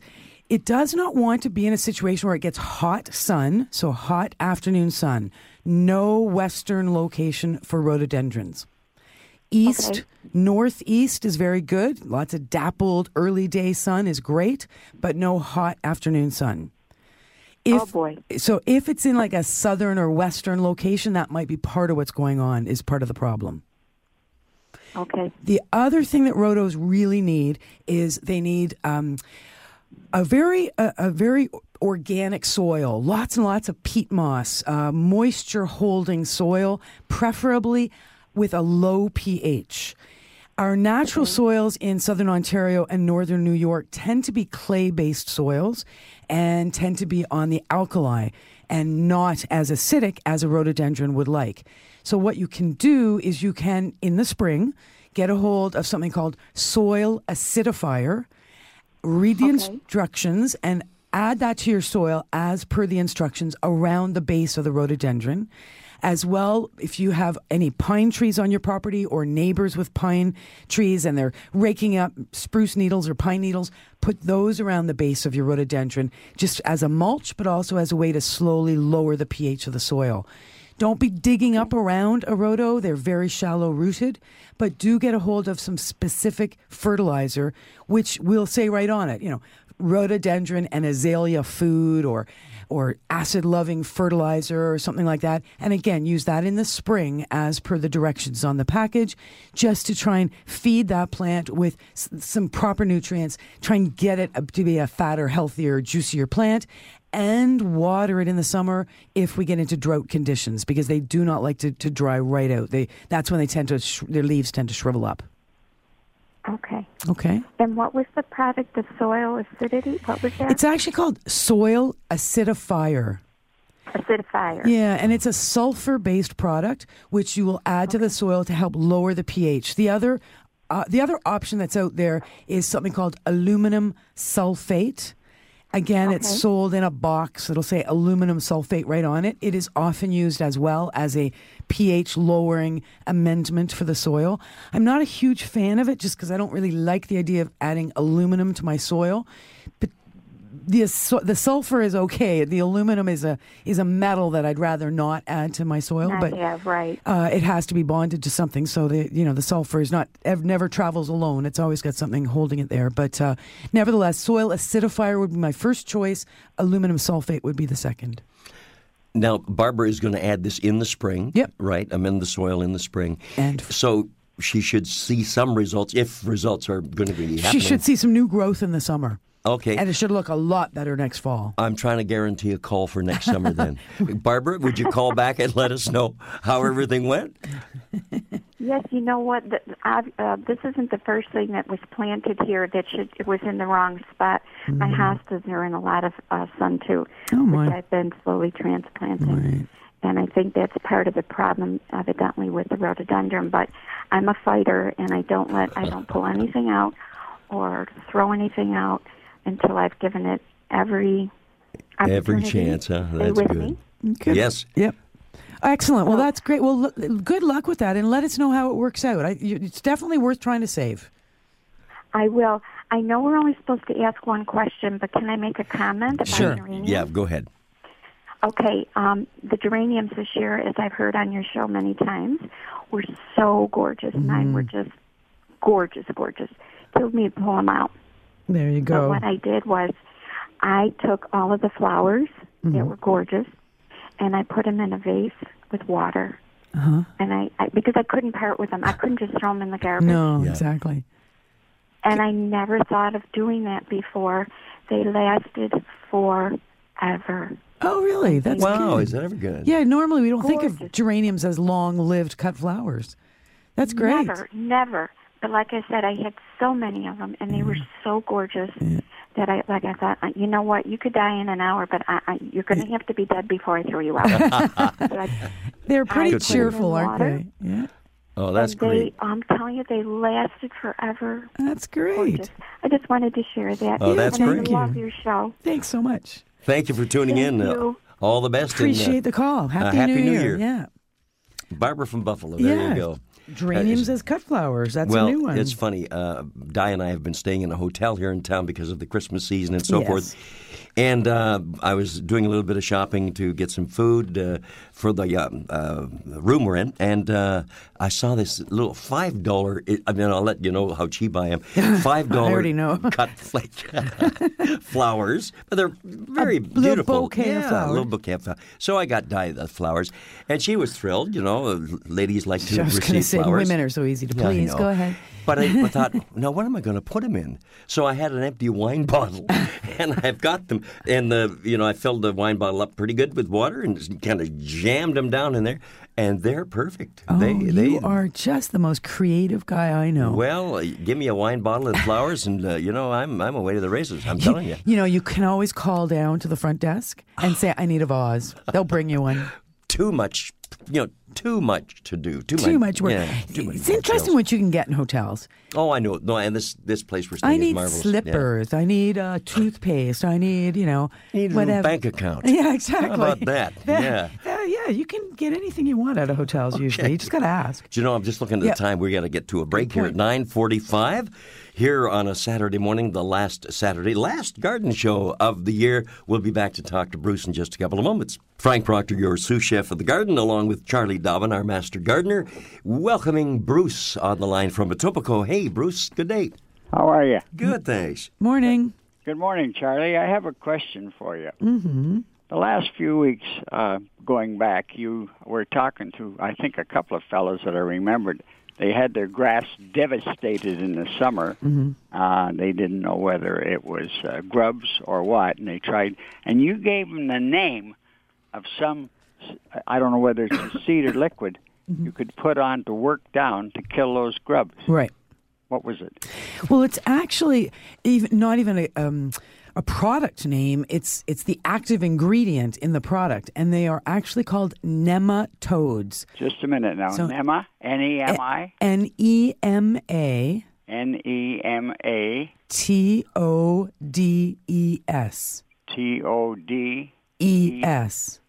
It does not want to be in a situation where it gets hot sun, so hot afternoon sun. No western location for rhododendrons. East, Okay. northeast is very good. Lots of dappled early day sun is great, but no hot afternoon sun. Oh, if, Oh, boy. So if it's in like a southern or western location, that might be part of what's going on. Is part of the problem. Okay. The other thing that rhodos really need is they need um, a very a, a very organic soil, lots and lots of peat moss, uh, moisture holding soil, preferably with a low pH. Our natural soils in southern Ontario and northern New York tend to be clay based soils and tend to be on the alkali and not as acidic as a rhododendron would like. So, what you can do is you can, in the spring, get a hold of something called soil acidifier read the Okay. instructions and add that to your soil as per the instructions around the base of the rhododendron. As well, if you have any pine trees on your property or neighbors with pine trees and they're raking up spruce needles or pine needles, put those around the base of your rhododendron just as a mulch, but also as a way to slowly lower the pH of the soil. Don't be digging up around a rhodo. They're very shallow rooted, but do get a hold of some specific fertilizer, which will say right on it, you know, rhododendron and azalea food or or acid loving fertilizer or something like that. And again, use that in the spring as per the directions on the package, just to try and feed that plant with s- some proper nutrients, try and get it to be a fatter, healthier, juicier plant and water it in the summer if we get into drought conditions because they do not like to, to dry right out. They that's when they tend to sh- their leaves tend to shrivel up. Okay. Okay. And what was the product? The soil acidity? What was that? It's actually called soil acidifier. acidifier. Yeah, and it's a sulfur based product which you will add to the soil to help lower the pH. The other uh, the other option that's out there is something called aluminum sulfate. Again, it's sold in a box. It'll say aluminum sulfate right on it. It is often used as well as a pH lowering amendment for the soil. I'm not a huge fan of it just because I don't really like the idea of adding aluminum to my soil. But the the sulfur is okay. The aluminum is a is a metal that I'd rather not add to my soil. Not but have, right. uh, it has to be bonded to something. So the you know the sulfur is not ev- never travels alone. It's always got something holding it there. But uh, nevertheless, soil acidifier would be my first choice. Aluminum sulfate would be the second. Now, Barbara is going to add this in the spring. Yep. Right? Amend the soil in the spring. And- so she should see some results if results are going to be happening. She should see some new growth in the summer, Okay. and it should look a lot better next fall. I'm trying to guarantee a call for next summer then. Barbara, would you call back and let us know how everything went? Yes, you know what? The, I've, uh, this isn't the first thing that was planted here that should it was in the wrong spot. My hostas are in a lot of uh, sun too, Mm-hmm. Oh, my. which I've been slowly transplanting. Right. And I think that's part of the problem, evidently, with the rhododendron. But I'm a fighter, and I don't let I don't pull anything out or throw anything out until I've given it every Every chance, huh? That's with good. me. Good. Yes. Yep. Excellent. Well, that's great. Well, l- good luck with that, and let us know how it works out. I, you, it's definitely worth trying to save. I will. I know we're only supposed to ask one question, but can I make a comment about Sure. geraniums? Yeah, go ahead. Okay, um, the geraniums this year, as I've heard on your show many times, were so gorgeous. Mine were just gorgeous, gorgeous. Killed me to pull them out. There you But go. what I did was, I took all of the flowers that were gorgeous, and I put them in a vase with water. Uh-huh. And I, I because I couldn't part with them, I couldn't just throw them in the garbage. No, Yeah. exactly. And I never thought of doing that before. They lasted forever. Oh, really? That's wow, good. is that ever good? Yeah, normally we don't think of geraniums as long-lived cut flowers. That's great. Never, never. But like I said, I had so many of them, and they were so gorgeous that I, like I thought, uh, you know what? You could die in an hour, but I, I, you're going to have to be dead before I throw you out. I- They're pretty put them in cheerful, aren't water. they? Yeah, Oh, that's and they, great. I'm telling you, they lasted forever. that's great. Gorgeous. I just wanted to share that. Oh, that's and great. I love your show. Thanks so much. Thank you for tuning Thank in. Uh, you. all the best. and, uh, Appreciate the call. Happy, Happy New, New Year. Year. Yeah. Barbara from Buffalo. There yeah. you go. Geraniums Uh, as cut flowers. That's well, a new one. it's funny. Uh, Di and I have been staying in a hotel here in town because of the Christmas season and so Yes. forth. And uh, I was doing a little bit of shopping to get some food uh, for the uh, uh, room we're in, and uh, I saw this little five dollar. I mean, I'll let you know how cheap I am. Five dollar already know. cut flake flowers, but they're very little beautiful. bouquet of yeah, a little bouquet of flowers. So I got Di the flowers, and she was thrilled. You know, uh, ladies like to I was receive going to say flowers. women are so easy to Yeah, please. know. Go ahead. But I, I thought, now what am I going to put them in? So I had an empty wine bottle, and I've got them. And the, you know, I filled the wine bottle up pretty good with water and just kind of jammed them down in there, and they're perfect. Oh, they, they, you are just the most creative guy I know. Well, give me a wine bottle and flowers, and uh, you know, I'm I'm away to the races. I'm telling you. You know, you can always call down to the front desk and say, "I need a vase." They'll bring you one. Too much, you know, too much to do. Too, Too much work. Yeah, too it's interesting details. what you can get in hotels. Oh, I know. No, and this this place we're staying I is need marvelous. Yeah. slippers. I need uh, toothpaste. I need, you know, Need a whatever. bank account. Yeah, exactly. How about that? Yeah. Uh, yeah, you can get anything you want out of hotels usually. You just got to ask. Do you know, I'm just looking at Yeah. the time. We got to get to a break here at 9:45 here on a Saturday morning, the last Saturday, last garden show of the year. We'll be back to talk to Bruce in just a couple of moments. Frank Proctor, your sous chef of the garden, along with Charlie Dobbin, our master gardener, welcoming Bruce on the line from Etobicoke. Hey, Bruce, good day. How are you? Good, thanks. Morning. Good morning, Charlie. I have a question for you. Mm-hmm. The last few weeks, uh, going back, you were talking to, I think, a couple of fellows that I remembered. They had their grass devastated in the summer. Mm-hmm. Uh, they didn't know whether it was uh, grubs or what, and they tried. And you gave them the name of some, I don't know whether it's a seed or liquid, you could put on to work down to kill those grubs. Right. What was it? Well, it's actually even not even a um, a product name. It's it's the active ingredient in the product, and they are actually called nematodes. Just a minute now. So- NEMA, N E M I, N e m a N E M A t o d e s T O D e s.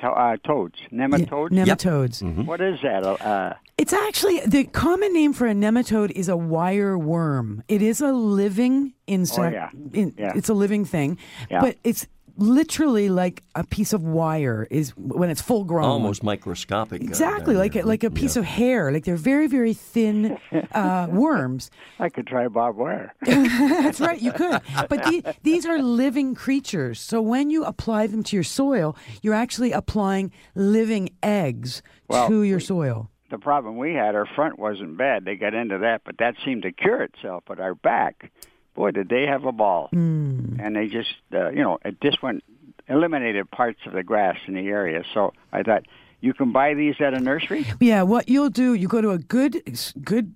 to- uh, toads. Nematodes. Nematodes. What is that? Uh, It's actually the common name for a nematode is a wire worm. It is a living insect. Oh, yeah. in- Yeah. It's a living thing, Yeah. but it's literally like a piece of wire is when it's full grown. Almost microscopic. uh, Exactly, down like a, like a piece Yeah. of hair. Like they're very very thin uh, worms. I could try barbed wire. That's right, you could. But the, these are living creatures. So when you apply them to your soil, you're actually applying living eggs Well, to your soil. The problem we had, our front wasn't bad. They got into that, but that seemed to cure itself. But our back, boy, did they have a ball. Hmm. And they just, uh, you know, it just went, eliminated parts of the grass in the area. So I thought, you can buy these at a nursery? Yeah, what you'll do, you go to a good good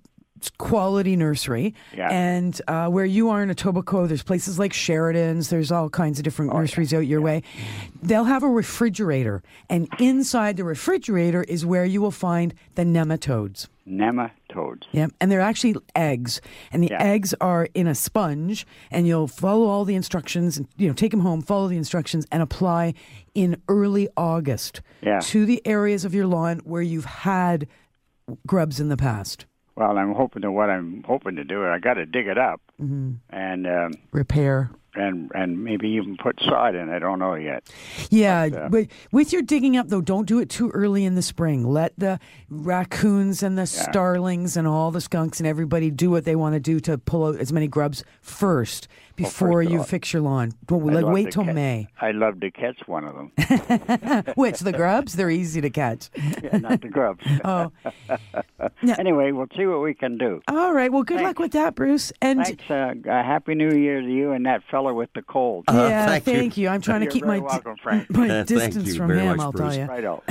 quality nursery. Yeah. And uh, where you are in Etobicoke, there's places like Sheridan's. There's all kinds of different nurseries out your way. They'll have a refrigerator, and inside the refrigerator is where you will find the nematodes. Nematodes. Yep, and they're actually eggs, and the Yeah. eggs are in a sponge, and you'll follow all the instructions, and you know, take them home, follow the instructions, and apply in early August Yeah. to the areas of your lawn where you've had grubs in the past. Well, I'm hoping to what I'm hoping to do. I got to dig it up Mm-hmm. and um, Repair. and and maybe even put sod in. I don't know yet. Yeah, But, uh, but with your digging up though, don't do it too early in the spring. Let the raccoons and the starlings and all the skunks and everybody do what they want to do to pull out as many grubs first before first you off. fix your lawn. Don't like wait till ca- May. I'd love to catch one of them. Which the grubs? They're easy to catch. yeah, not the grubs. Oh. anyway, we'll see what we can do. All right. Well, good luck with that, Bruce. And Thanks. Uh, a happy New Year to you and that fella with the cold. yeah, thank you. thank you. I'm trying to You're keep very my welcome, Frank. my Thank distance you from him. much, I'll Bruce. tell you. Righto.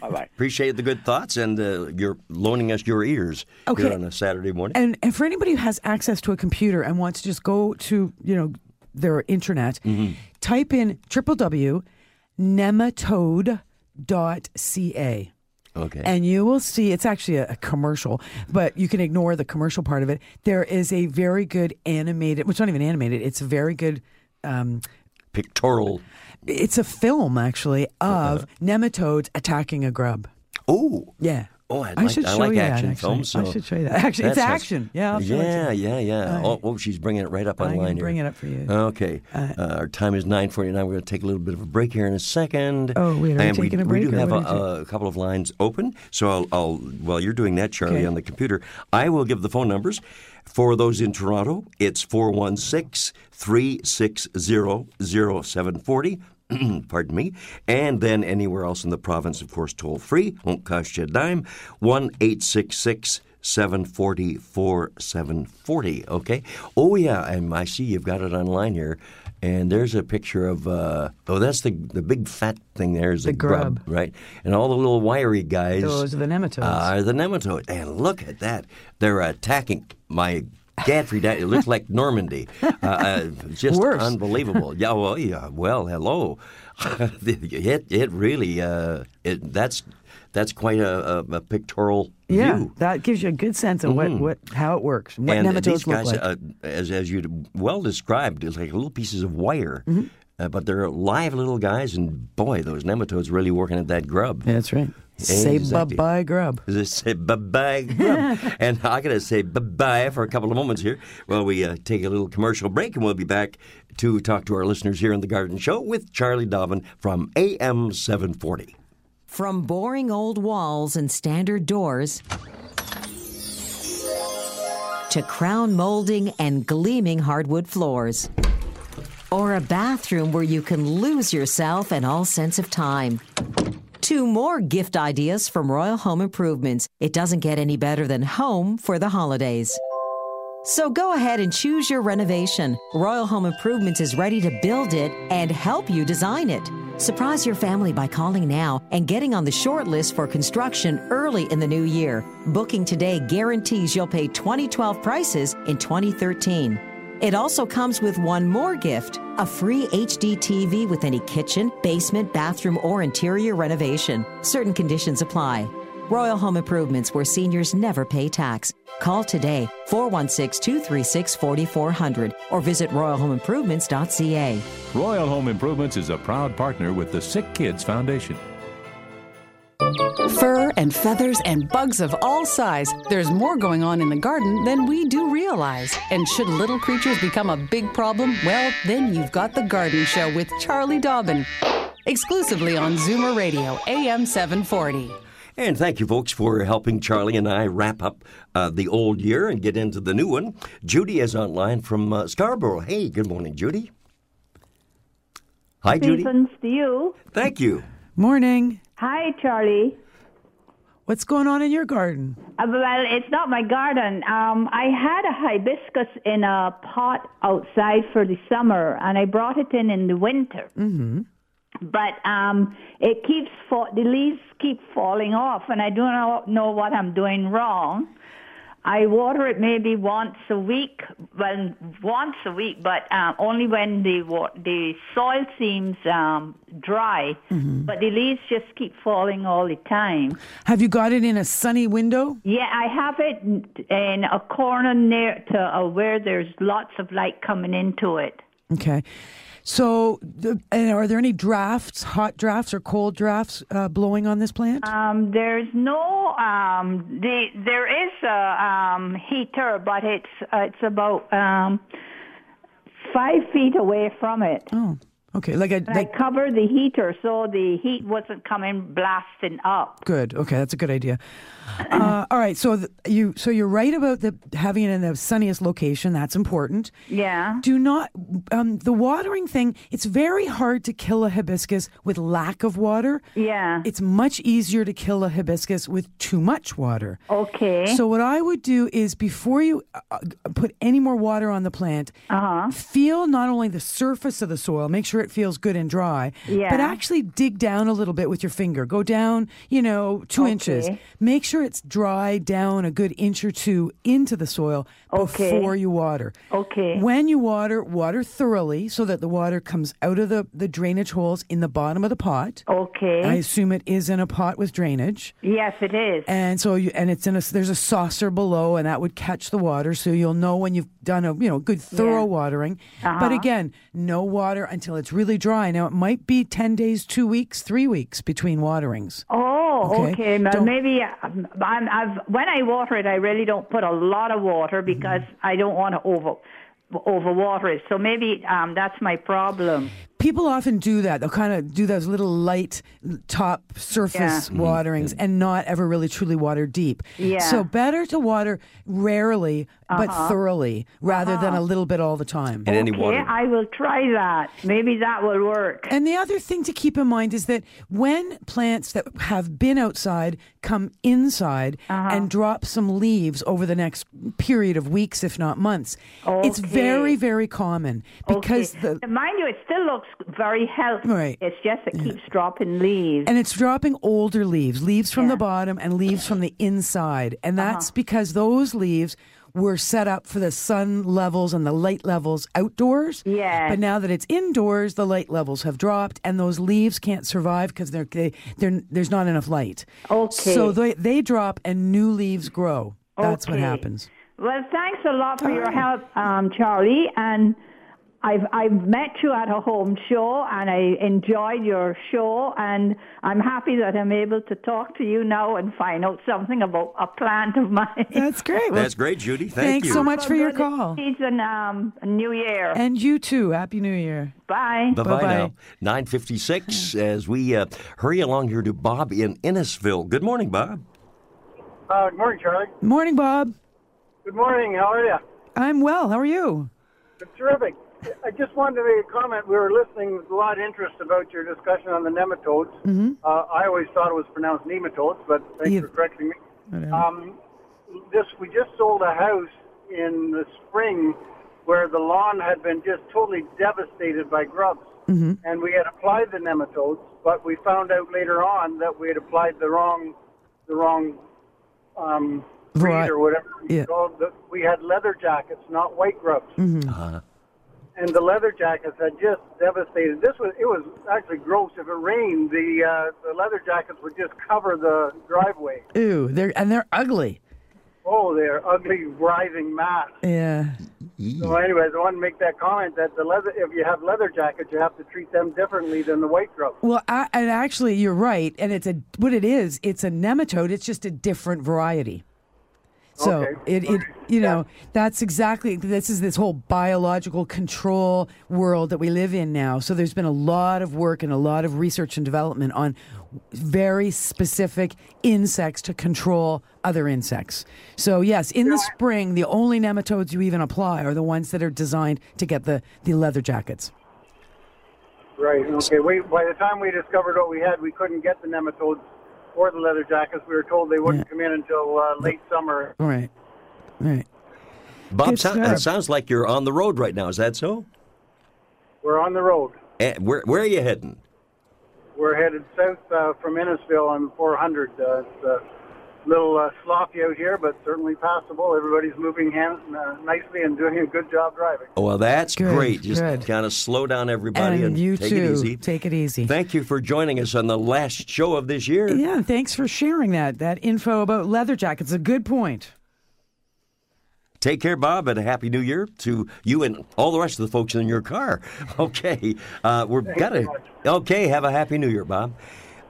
bye bye. Appreciate the good thoughts and uh, you're loaning us your ears Okay. here on a Saturday morning. And, and for anybody who has access to a computer and wants to just go to you know their internet, type in www.nematode.ca. okay. And you will see it's actually a, a commercial, but you can ignore the commercial part of it. There is a very good animated, which not even animated, it's a very good, um, Pictorial. it's a film actually of nematodes attacking a grub. Oh. Yeah. Oh, I'd I like, should I show like you that, action actually. films. I should show you that. Actually, it's action. Yeah, I'll show it yeah, yeah, yeah. Oh, oh, she's bringing it right up online gonna here. bring it up for you. Okay. Uh, our time is 9.49. We're going to take a little bit of a break here in a second. Oh, wait, are we taking a break, We do have a, what are we a couple of lines open. So I'll, I'll while you're doing that, Charlie, Okay. on the computer, I will give the phone numbers. For those in Toronto, it's 416 360 0740. Pardon me. And then anywhere else in the province, of course, toll free. Won't cost you a dime. 1 866 740 4740. Okay. Oh, yeah. And I see you've got it online here. And there's a picture of, uh, oh, that's the the big fat thing there is The a grub, grub. right? And all the little wiry guys Those are the nematodes. are the nematodes. And look at that. They're attacking my Gadfrey. It looks like Normandy. Uh, uh, just Worse. unbelievable. Yeah, well, yeah, well, hello. it, it really, uh, it, that's, that's quite a, a, a pictorial Yeah, view. that gives you a good sense of what, what how it works, what and nematodes these guys, look like. uh, as as you well described, it's like little pieces of wire, Mm-hmm. uh, but they're live little guys, and boy, those nematodes really working at that grub. Yeah, that's right. Say Exactly. bye bye grub. They say bye bye grub. and I gotta say bye bye for a couple of moments here while we uh, take a little commercial break, and we'll be back to talk to our listeners here on the Garden Show with Charlie Dobbin from AM 740. From boring old walls and standard doors to crown molding and gleaming hardwood floors. Or a bathroom where you can lose yourself and all sense of time. Two more gift ideas from Royal Home Improvements. It doesn't get any better than home for the holidays. So go ahead and choose your renovation. Royal Home Improvements is ready to build it and help you design it. Surprise your family by calling now and getting on the short list for construction early in the new year. Booking today guarantees you'll pay 2012 prices in 2013. It also comes with one more gift a free HD TV with any kitchen, basement, bathroom, or interior renovation. Certain conditions apply. Royal Home Improvements, where seniors never pay tax. Call today 416 236 4400 or visit royalhomeimprovements.ca. Royal Home Improvements is a proud partner with the Sick Kids Foundation. Fur and feathers and bugs of all size. There's more going on in the garden than we do realize. And should little creatures become a big problem, well, then you've got The Garden Show with Charlie Dobbin. Exclusively on Zoomer Radio, AM 740. And thank you, folks, for helping Charlie and I wrap up uh, the old year and get into the new one. Judy is online from uh, Scarborough. Hey, good morning, Judy. Hi, Judy. Stevens to you. Thank you. Morning. Hi, Charlie. What's going on in your garden? Uh, well, it's not my garden. Um, I had a hibiscus in a pot outside for the summer, and I brought it in in the winter. Mm-hmm. But um, it keeps fa- the leaves keep falling off, and I do not know what I'm doing wrong. I water it maybe once a week. Well, once a week, but um, only when the wa- the soil seems um, dry. Mm-hmm. But the leaves just keep falling all the time. Have you got it in a sunny window? Yeah, I have it in- in a corner near to uh, where there's lots of light coming into it. Okay. So, and are there any drafts, hot drafts or cold drafts uh, blowing on this plant? Um, there's no um, the there is a um, heater, but it's uh, it's about um, five feet away from it. Oh, okay. Like a And like I covered the heater so the heat wasn't coming blasting up. Good. Okay, that's a good idea. Uh, all right. So th- you so you're right about the having it in the sunniest location. That's important. Yeah. Do not um, the watering thing. It's very hard to kill a hibiscus with lack of water. Yeah. It's much easier to kill a hibiscus with too much water. Okay. So what I would do is before you uh, put any more water on the plant, Uh-huh. feel not only the surface of the soil, make sure it feels good and dry, Yeah. but actually dig down a little bit with your finger. Go down, you know, two inches. Make sure it's dry down a good inch or two into the soil Okay. before you water. Okay. When you water, water thoroughly so that the water comes out of the, the drainage holes in the bottom of the pot. Okay. I assume it is in a pot with drainage. yes, it is. And so you, and it's in a there's a saucer below and that would catch the water so you'll know when you've done a you know good thorough Yeah. watering. Uh-huh. But again, no water until it's really dry. Now it might be 10 days, 2 weeks, 3 weeks between waterings. Oh, Okay. okay. Maybe um, I'm, I've when I water it, I really don't put a lot of water because Mm-hmm. I don't want to over overwater it. So maybe um, that's my problem. People often do that. They'll kind of do those little light top surface Yeah. waterings and not ever really truly water deep. Yeah. So better to water rarely but Uh-huh. thoroughly rather than a little bit all the time. And any Okay, water. I will try that. Maybe that will work. And the other thing to keep in mind is that when plants that have been outside come inside Uh-huh. and drop some leaves over the next period of weeks, if not months, it's Okay. Very, very common because okay. the. mind you, it still looks very healthy. Right. It's just it keeps dropping leaves. And it's dropping older leaves, leaves from Yeah. Uh-huh. the bottom and leaves from the inside. And that's because those leaves were set up for the sun levels and the light levels outdoors. Yes. But now that it's indoors, the light levels have dropped and those leaves can't survive because they're, they, they're, there's not enough light. Okay. So they, they drop and new leaves grow. That's what happens. Well, thanks a lot for your help, um, Charlie. And I've I've met you at a home show, and I enjoyed your show. And I'm happy that I'm able to talk to you now and find out something about a plant of mine. That's great. Well, That's great, Judy. Thank thanks you. so much for your call. Season, um, New Year. And you too. Happy New Year. Bye. Bye bye Bye-bye. now. 956 as we uh, hurry along here to Bob in Innisfil. Good morning, Bob. Uh, good morning, Charlie. Morning, Bob. Good morning. How are you? I'm well. How are you? It's terrific. I just wanted to make a comment. We were listening with a lot of interest about your discussion on the nematodes. Mm-hmm. Uh, I always thought it was pronounced nematodes, but thanks for correcting me. Um, this we just sold a house in the spring where the lawn had been just totally devastated by grubs, Mhm. and we had applied the nematodes, but we found out later on that we had applied the wrong, the wrong um, breed Right. or whatever. Yeah. called. We had leather jackets, not white grubs Mhm. Uh, and the leather jackets had just devastated. This was it was actually gross. If it rained, the uh, the leather jackets would just cover the driveway. Ew, they're and they're ugly. Oh, they're ugly, writhing mass. Yeah. So, anyways, I want to make that comment that the leather, if you have leather jackets, you have to treat them differently than the white grubs. Well, I, and actually, you're right. And it's a what it is. It's a nematode. It's just a different variety. So Okay. it, it you know that's exactly this is this whole biological control world that we live in now. So there's been a lot of work and a lot of research and development on very specific insects to control other insects. So yes, in the spring, the only nematodes you even apply are the ones that are designed to get the the leather jackets. Right. Okay. We, by the time we discovered what we had, we couldn't get the nematodes or the leather jackets. We were told they wouldn't come in until uh, late summer. Right. Right. Bob, so- it sounds like you're on the road right now. Is that so? We're on the road. Eh, where, where are you heading? We're headed south uh, from Innisfil on 400. Uh, it's, uh, little uh, sloppy out here, but certainly passable. Everybody's moving hand, uh, nicely and doing a good job driving. Oh, well, that's Good, great. Just good. kind of slow down everybody and and, you take too. it easy. Take it easy. Thank you for joining us on the last show of this year. Yeah, thanks for sharing that that info about leather jackets. A good point. Take care, Bob, and a happy new year to you and all the rest of the folks in your car. Okay, uh, we've got to. Okay, have a happy new year, Bob.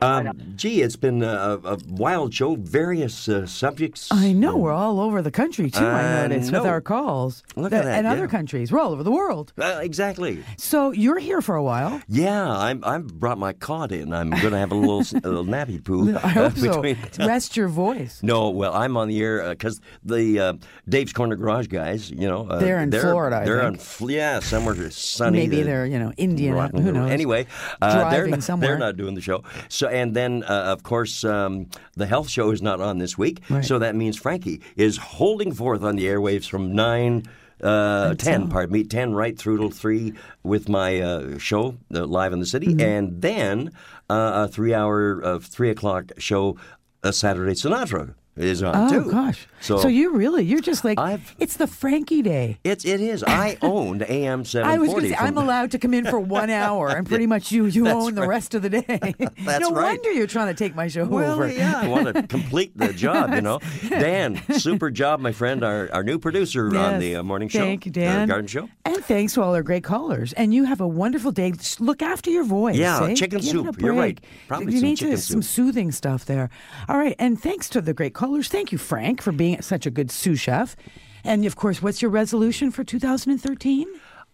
Um, gee, it's been a, a wild show. Various uh, subjects. I know we're all over the country too. I noticed know. with our calls, Look at that, and other countries. We're all over the world. Uh, exactly. So you're here for a while. Yeah, I'm. I've brought my cot in. I'm going to have a little, a little nappy poo. I hope so. between- Rest your voice. No, well, I'm on the air because the uh, Dave's Corner Garage guys, you know, uh, They're in Florida, I They're think. on, Fl- yeah, somewhere sunny. Maybe uh, they're you know Indian. Who knows? Anyway, uh, they're not, somewhere. they're not doing the show. So, and then uh, of course um, the health show is not on this week. Right. So that means Frankie is holding forth on the airwaves from nine. Uh, ten, pardon me, ten right through till three with my uh, show uh, live in the city, Mm-hmm. and then uh, a three-hour, uh, three o'clock show, a Saturday Sinatra is on Oh too. gosh! So, So, you really you're just like I've- it's the Frankie Day. it's it is. I owned AM seven I was going to say I'm allowed to come in for one hour, and pretty much you you That's own the rest of the day. That's no right. wonder you're trying to take my show Well, over. yeah, I want to complete the job, you know. Dan, super job, my friend, our, our new producer on the uh, morning show. Thank you, Dan. Garden Show. And thanks to all our great callers. And you have a wonderful day. Just look after your voice. Yeah, eh? chicken Give soup. You're right. Probably you some need some soothing stuff there. All right. And thanks to the great callers. Thank you, Frank, for being such a good sous chef. And of course, what's your resolution for 2013?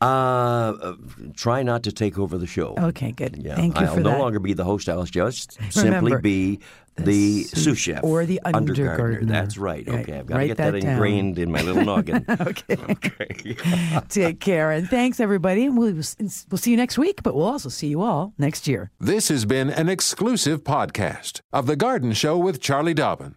Uh, uh, try not to take over the show. Okay, good. Yeah, Thank you I'll for no that. longer be the host. I'll just simply be the sous chef or the undergardener. undergardener. That's right. Right, Okay, I've got to get that, that down. ingrained in my little noggin. okay. Take care. And thanks, everybody. And we'll, we'll see you next week, but we'll also see you all next year. This has been an exclusive podcast of The Garden Show with Charlie Dobbin.